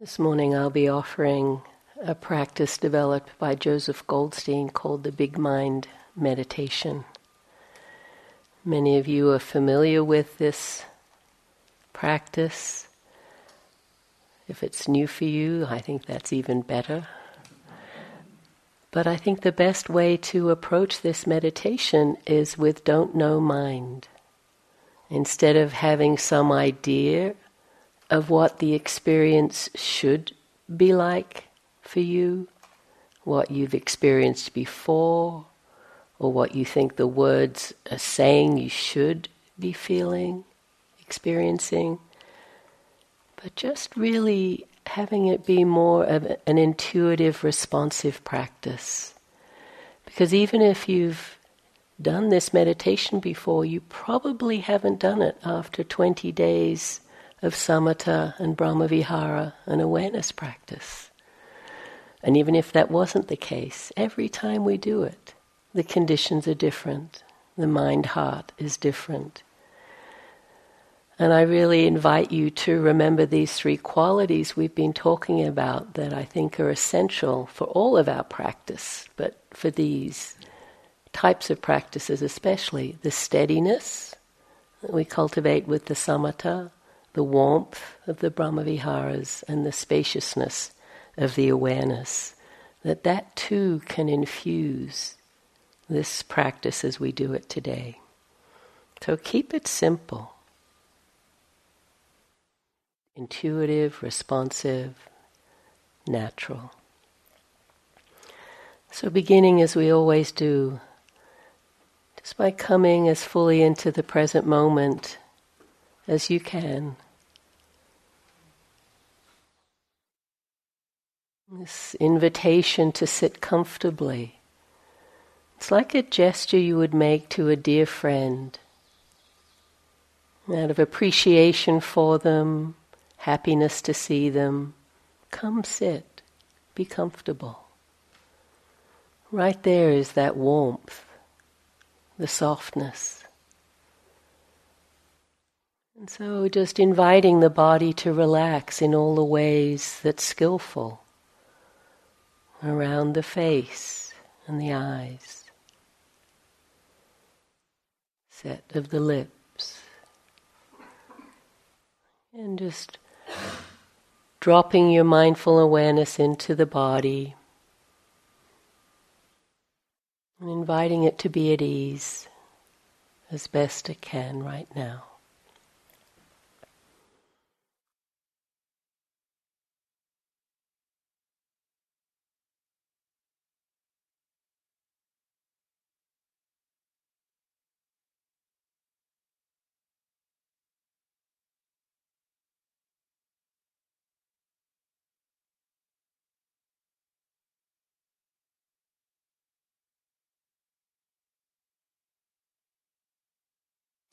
This morning I'll be offering a practice developed by Joseph Goldstein called the Big Mind Meditation. Many of you are familiar with this practice. If it's new for you, I think that's even better. But I think the best way to approach this meditation is with don't know mind. Instead of having some idea of what the experience should be like for you, what you've experienced before, or what you think the words are saying you should be feeling, experiencing, but just really having it be more of an intuitive, responsive practice. Because even if you've done this meditation before, you probably haven't done it after 20 days of samatha and brahmavihara and awareness practice. And even if that wasn't the case, every time we do it, the conditions are different, the mind heart is different. And I really invite you to remember these three qualities we've been talking about that I think are essential for all of our practice, but for these types of practices especially the steadiness that we cultivate with the samatha, the warmth of the brahmaviharas, and the spaciousness of the awareness. That that too can infuse this practice as we do it today. So keep it simple intuitive, responsive, natural. So, beginning as we always do, just by coming as fully into the present moment as you can. This invitation to sit comfortably. It's like a gesture you would make to a dear friend out of appreciation for them, happiness to see them. Come sit, be comfortable. Right there is that warmth, the softness. And so just inviting the body to relax in all the ways that's skillful around the face and the eyes, set of the lips, and just dropping your mindful awareness into the body. And inviting it to be at ease as best it can right now.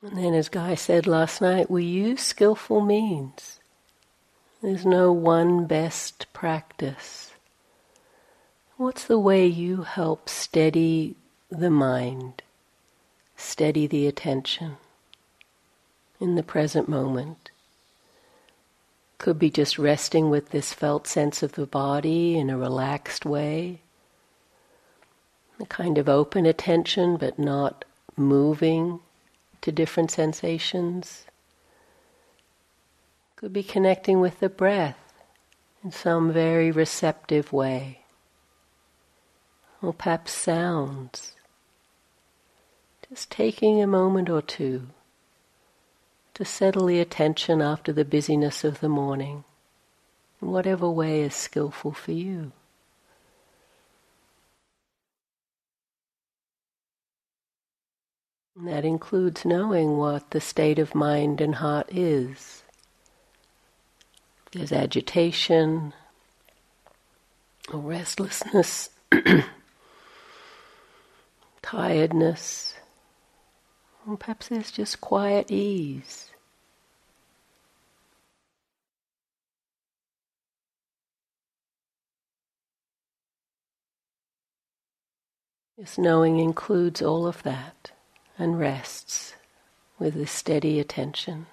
And then, as Guy said last night, we use skillful means. There's no one best practice. What's the way you help steady the mind, steady the attention in the present moment? Could be just resting with this felt sense of the body in a relaxed way, a kind of open attention but not moving to different sensations. Could be connecting with the breath in some very receptive way. Or perhaps sounds. Just taking a moment or two to settle the attention after the busyness of the morning, in whatever way is skillful for you. That includes knowing what the state of mind and heart is. There's agitation or restlessness, tiredness, or perhaps there's just quiet ease. This knowing includes all of that and rests with a steady attention.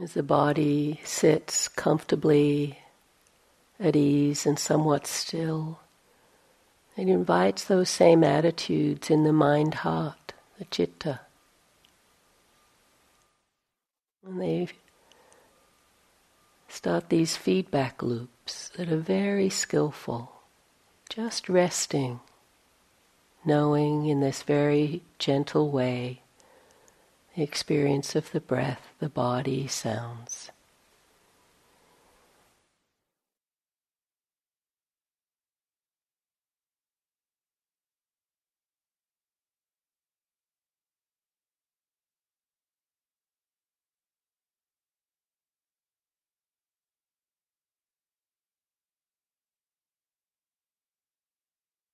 As the body sits comfortably at ease and somewhat still, it invites those same attitudes in the mind heart, the citta. And they start these feedback loops that are very skillful, just resting, knowing in this very gentle way experience of the breath, the body, sounds.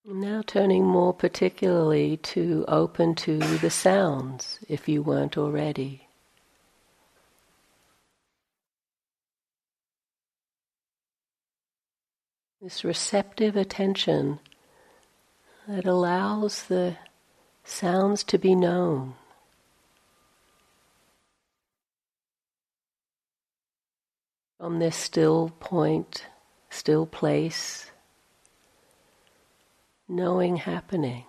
Now turning more particularly to open to the sounds, if you weren't already. This receptive attention that allows the sounds to be known. From this still point, still place, knowing happening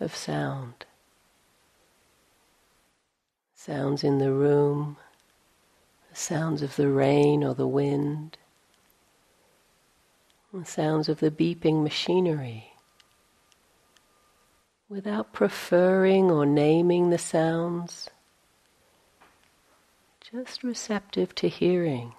of sound. Sounds in the room, the sounds of the rain or the wind, the sounds of the beeping machinery. Without preferring or naming the sounds, just receptive to hearing.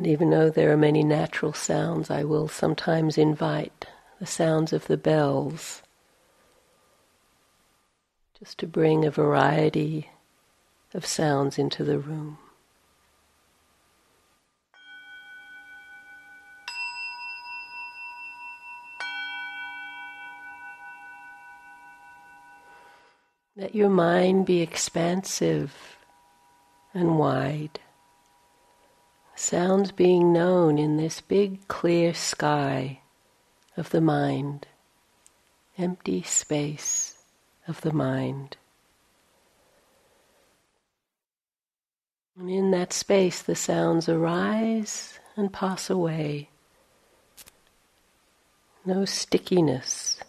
And even though there are many natural sounds, I will sometimes invite the sounds of the bells just to bring a variety of sounds into the room. Let your mind be expansive and wide sounds being known in this big clear sky of the mind, empty space of the mind. And in that space, the sounds arise and pass away. No stickiness.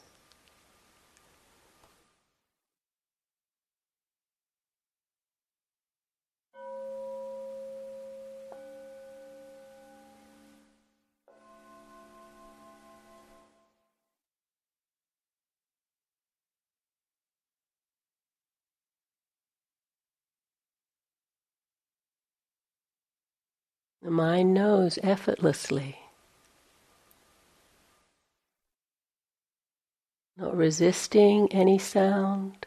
The mind knows effortlessly. Not resisting any sound,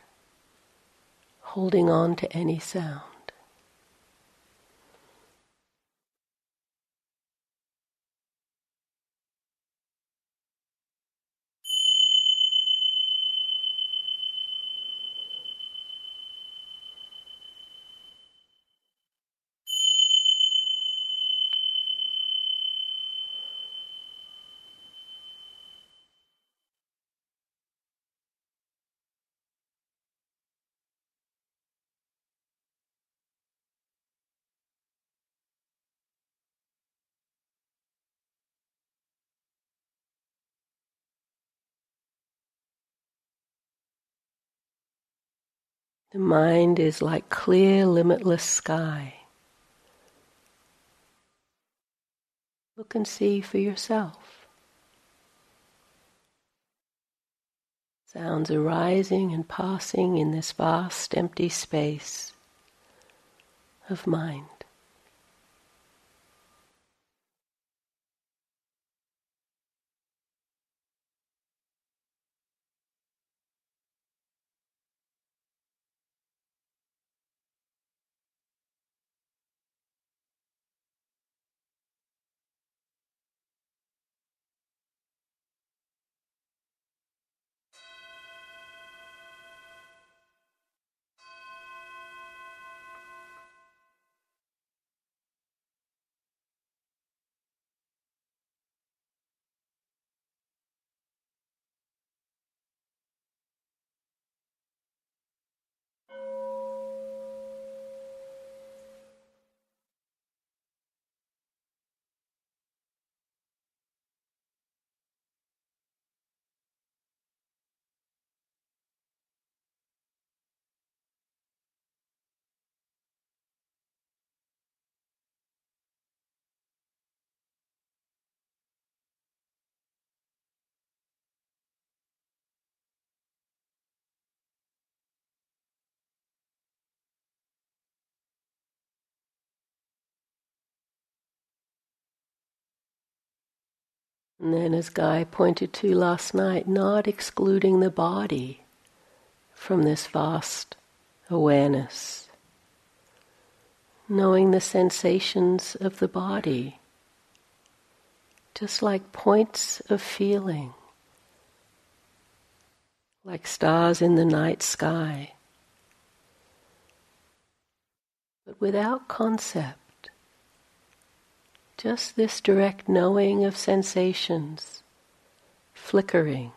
holding on to any sound. The mind is like clear, limitless sky. Look and see for yourself. Sounds arising and passing in this vast empty space of mind. And then, as Guy pointed to last night, not excluding the body from this vast awareness, knowing the sensations of the body, just like points of feeling, like stars in the night sky, but without concept. Just this direct knowing of sensations, flickering,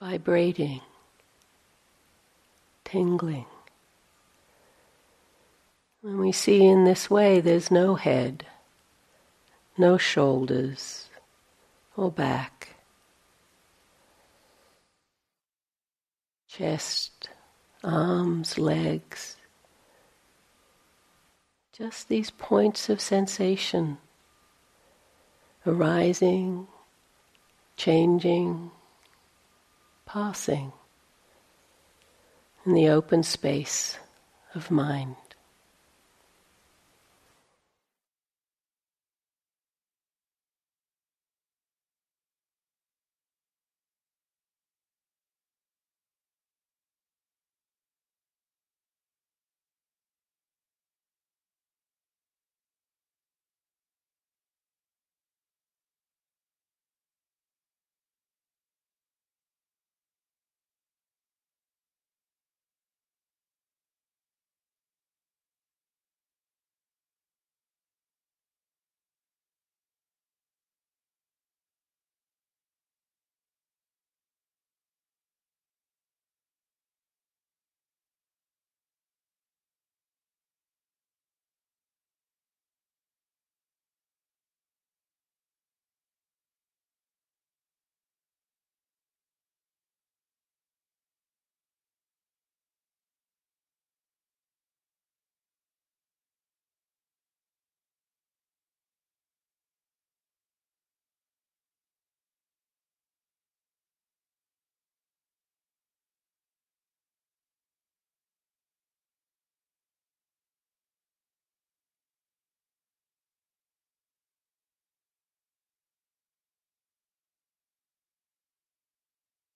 vibrating, tingling. When we see in this way, there's no head, no shoulders or back, chest, arms, legs, just these points of sensation arising, changing, passing in the open space of mind.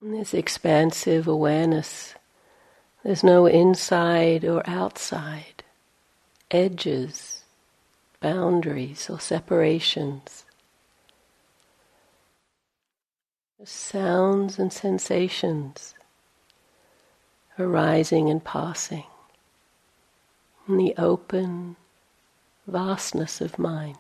This expansive awareness, there's no inside or outside, edges, boundaries, or separations. Sounds and sensations arising and passing in the open vastness of mind.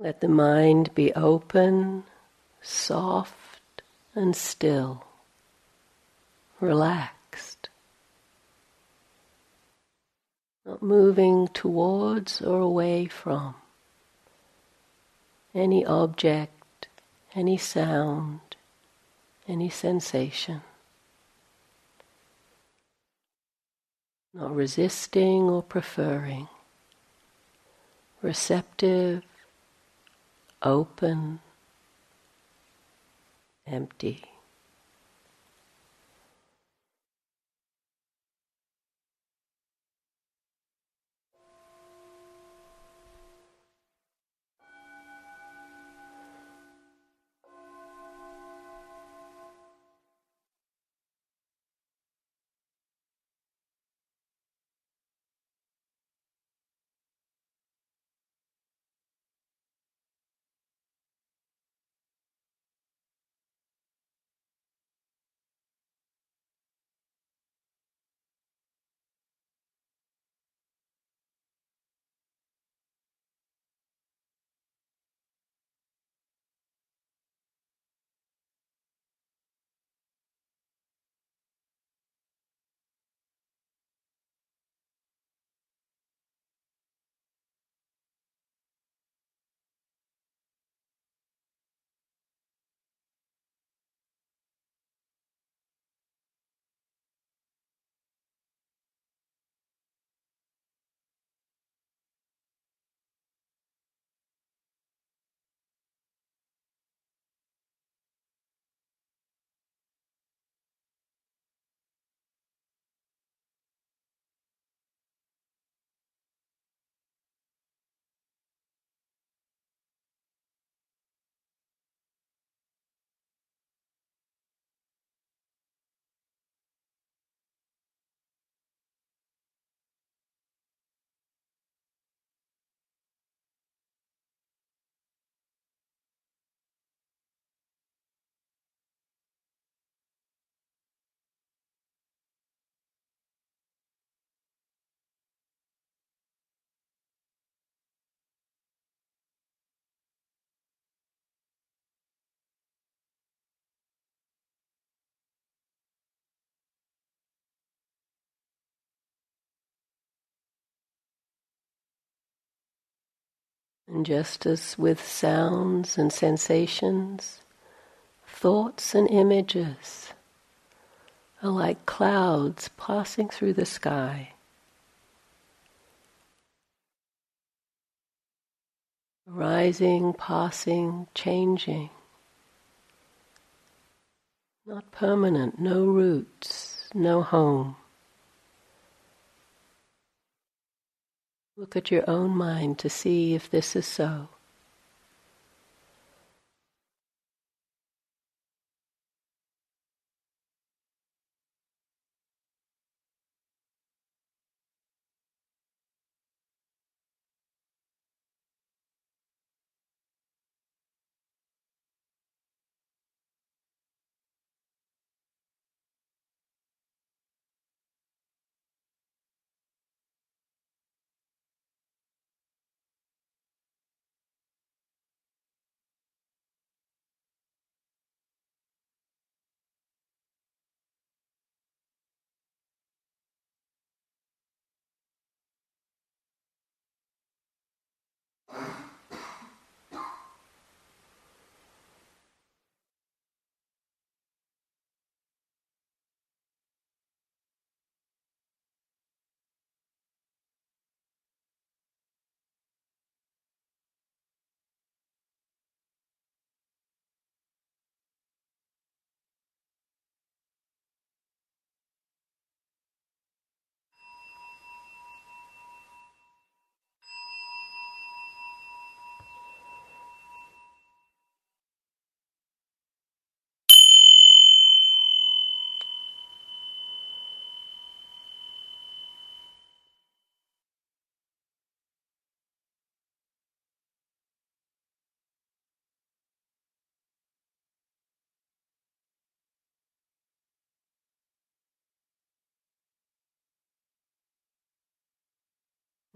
Let the mind be open, soft, and still, relaxed, not moving towards or away from any object, any sound, any sensation. Not resisting or preferring. Receptive, open, empty. And just as with sounds and sensations, thoughts and images are like clouds passing through the sky. Rising, passing, changing. Not permanent, no roots, no home. Look at your own mind to see if this is so.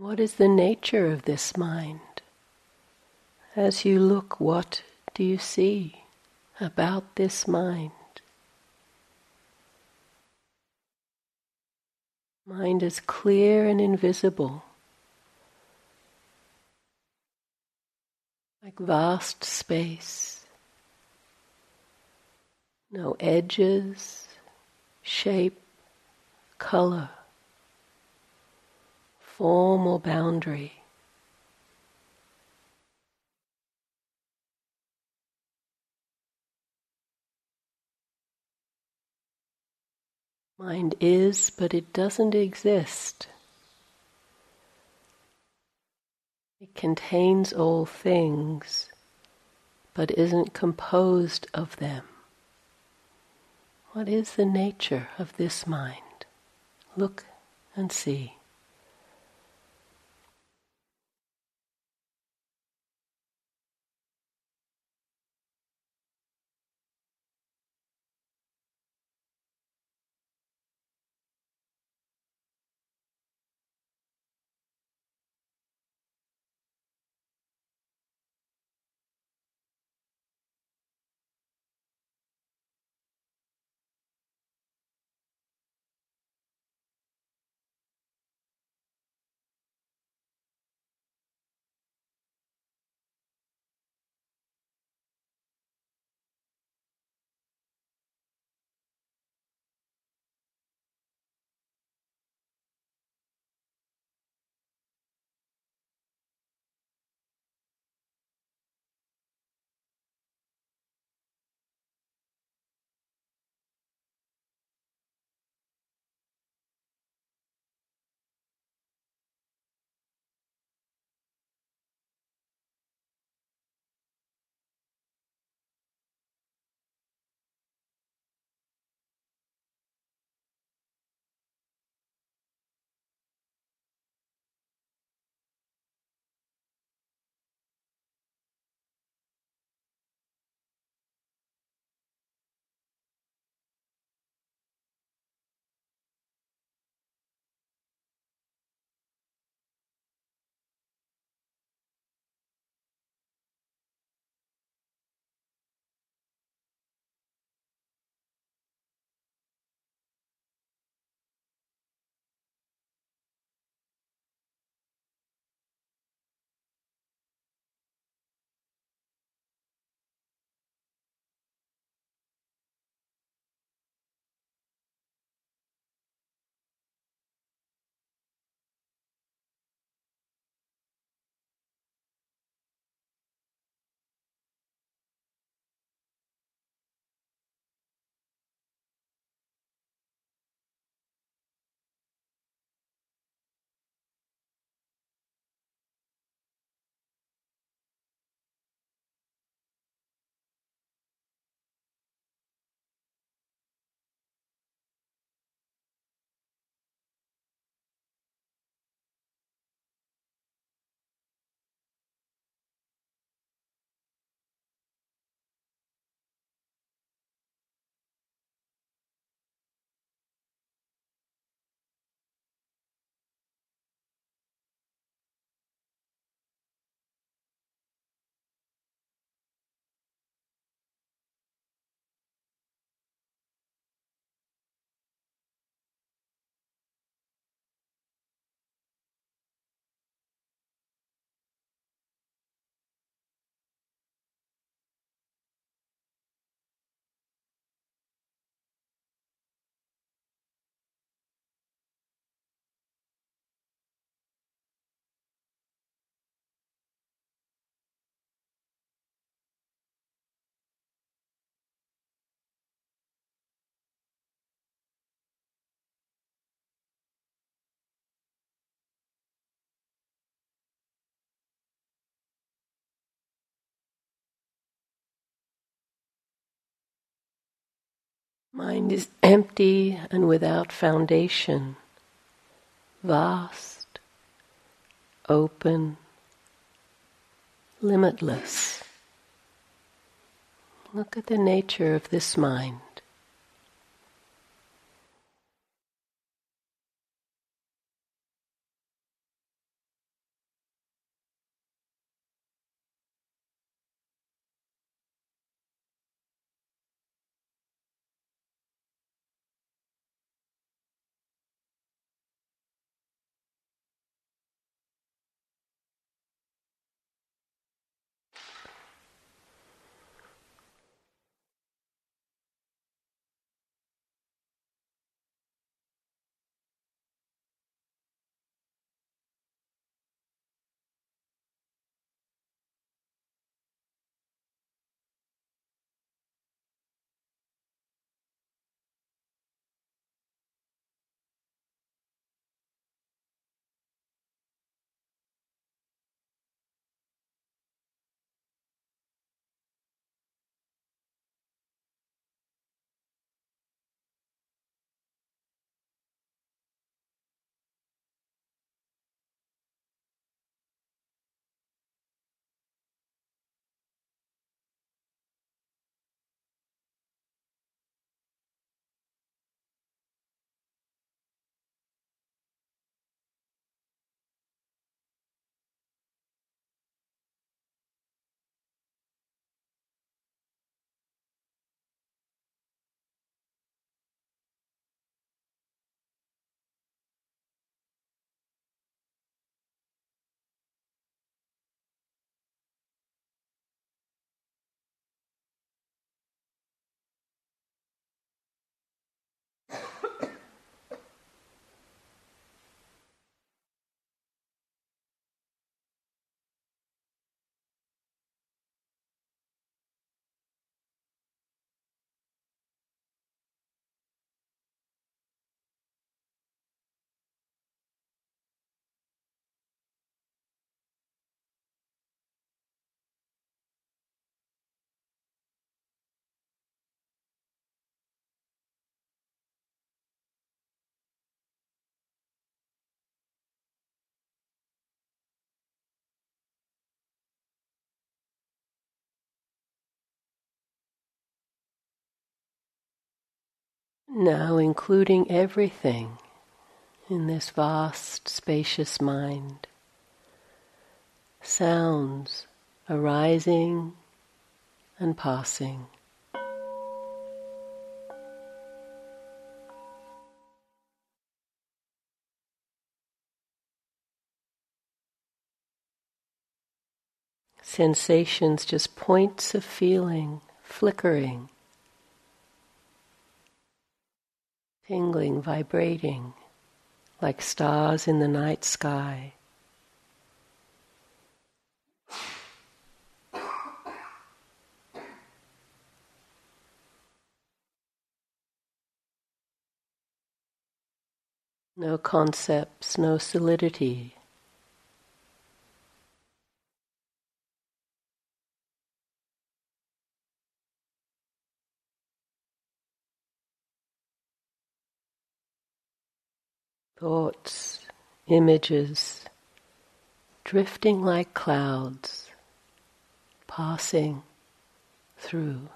What is the nature of this mind? As you look, what do you see about this mind? Mind is clear and invisible, like vast space, No edges, shape, color, form or boundary. Mind is, but it doesn't exist. It contains all things, but isn't composed of them. What is the nature of this mind? Look and see. Mind is empty and without foundation, vast, open, limitless. Look at the nature of this mind. Now, including everything in this vast, spacious mind, sounds arising and passing. Sensations, just points of feeling, flickering, tingling, vibrating like stars in the night sky. No concepts, no solidity. Thoughts, images, drifting like clouds, passing through.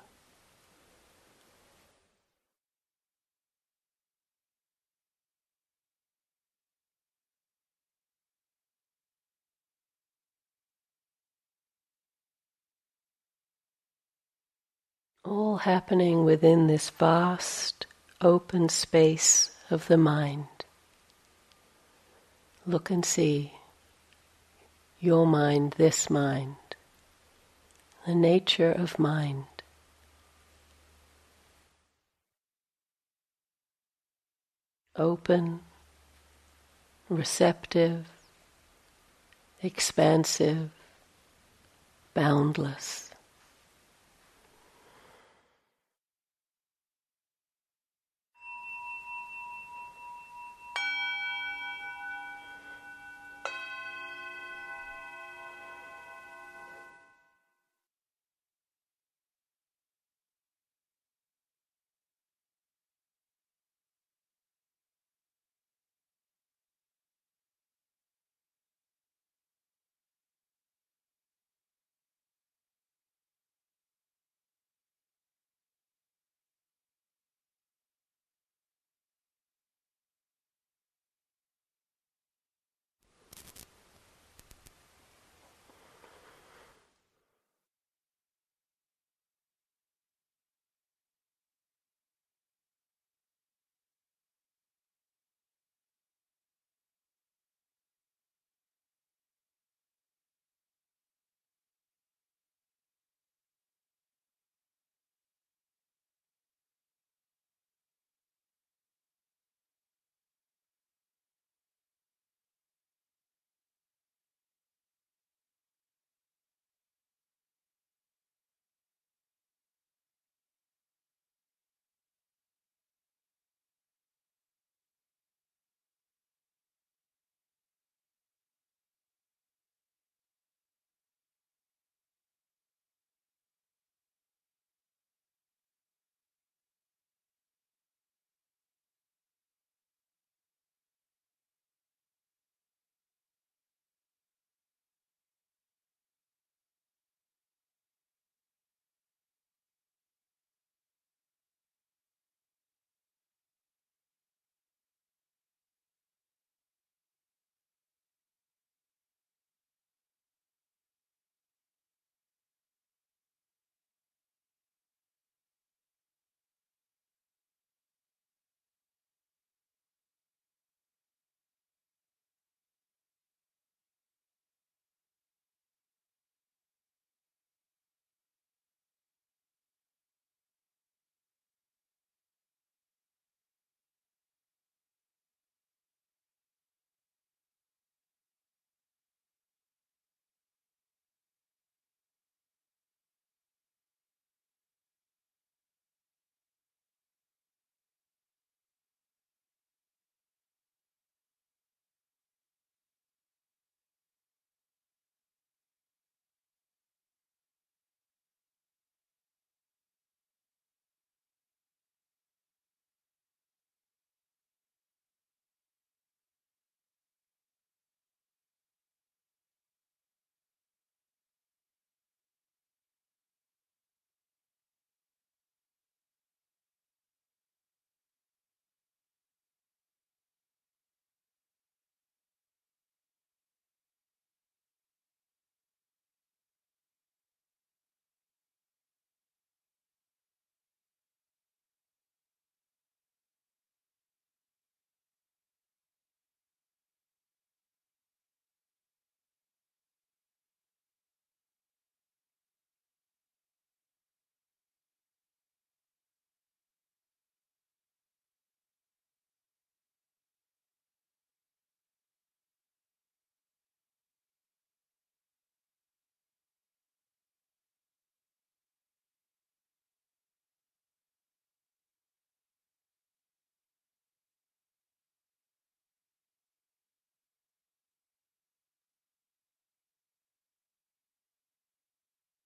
all happening within this vast open space of the mind. Look and see your mind, this mind, the nature of mind. Open, receptive, expansive, boundless.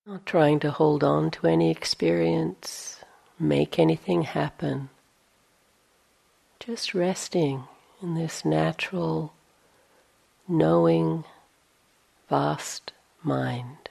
Not trying to hold on to any experience, make anything happen. Just resting in this natural, knowing, vast mind.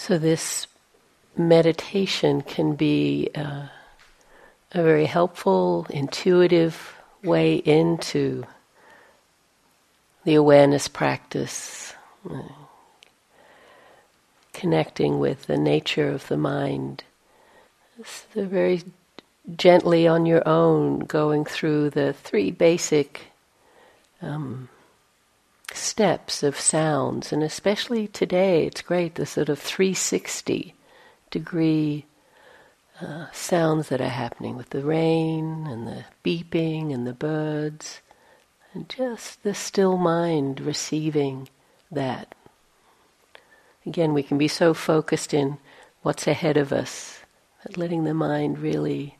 So, this meditation can be uh, a very helpful, intuitive way into the awareness practice, uh, connecting with the nature of the mind. It's very gently on your own, going through the three basic um, steps of sounds, and especially today, it's great the sort of 360 degree uh, sounds that are happening with the rain and the beeping and the birds, and just the still mind receiving that. Again, we can be so focused in what's ahead of us that letting the mind really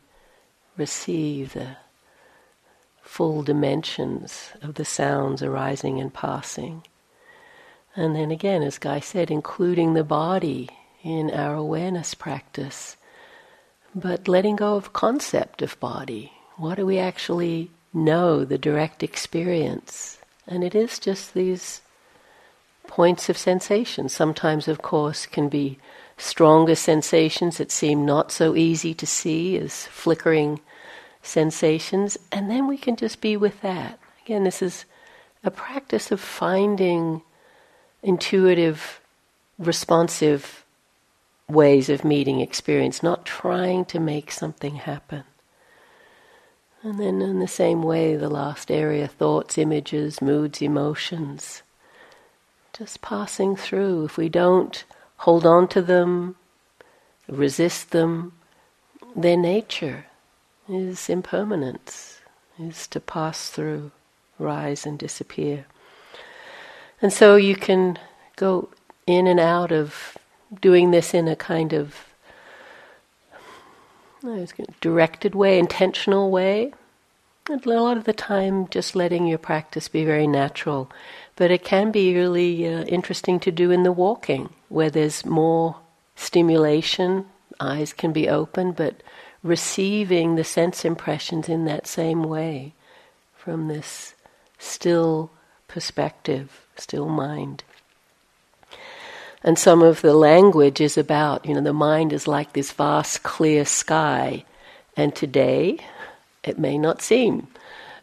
receive the full dimensions of the sounds arising and passing. And then again, as Guy said, including the body in our awareness practice, but letting go of concept of body. What do we actually know, the direct experience? And it is just these points of sensation. Sometimes, of course, can be stronger sensations that seem not so easy to see as flickering sensations, and then we can just be with that. Again, this is a practice of finding intuitive, responsive ways of meeting experience, not trying to make something happen. And then, in the same way, the last area thoughts, images, moods, emotions just passing through. If we don't hold on to them, resist them, their nature is impermanence, is to pass through, rise and disappear. And so you can go in and out of doing this in a kind of directed way, intentional way. And a lot of the time, just letting your practice be very natural. But it can be really uh, interesting to do in the walking, where there's more stimulation, eyes can be open, but receiving the sense impressions in that same way from this still perspective, still mind. And some of the language is about, you know, the mind is like this vast clear sky, and today it may not seem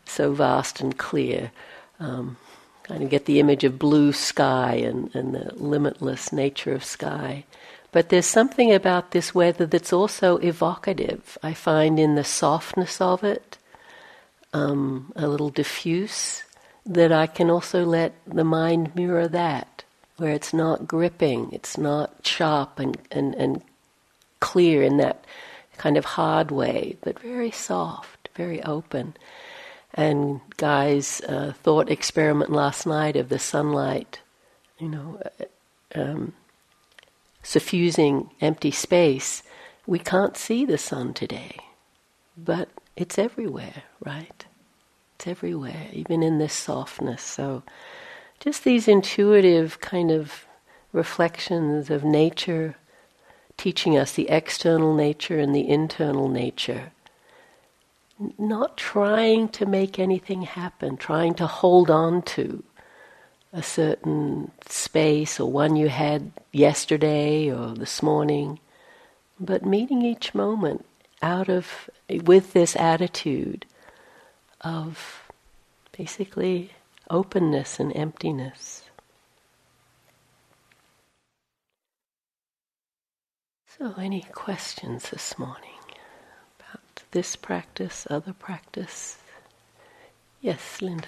so vast and clear. Um, kind of get the image of blue sky and, and the limitless nature of sky. But there's something about this weather that's also evocative. I find in the softness of it, um, a little diffuse, that I can also let the mind mirror that, where it's not gripping, it's not sharp and, and, and clear in that kind of hard way, but very soft, very open. And Guy's uh, thought experiment last night of the sunlight, you know, uh, um, suffusing empty space, we can't see the sun today. But it's everywhere, right? It's everywhere, even in this softness. So, just these intuitive kind of reflections of nature teaching us the external nature and the internal nature. Not trying to make anything happen, trying to hold on to a certain space or one you had yesterday or this morning, but meeting each moment out of with this attitude of basically openness and emptiness. So, any questions this morning about this practice, other practice? Yes, Linda.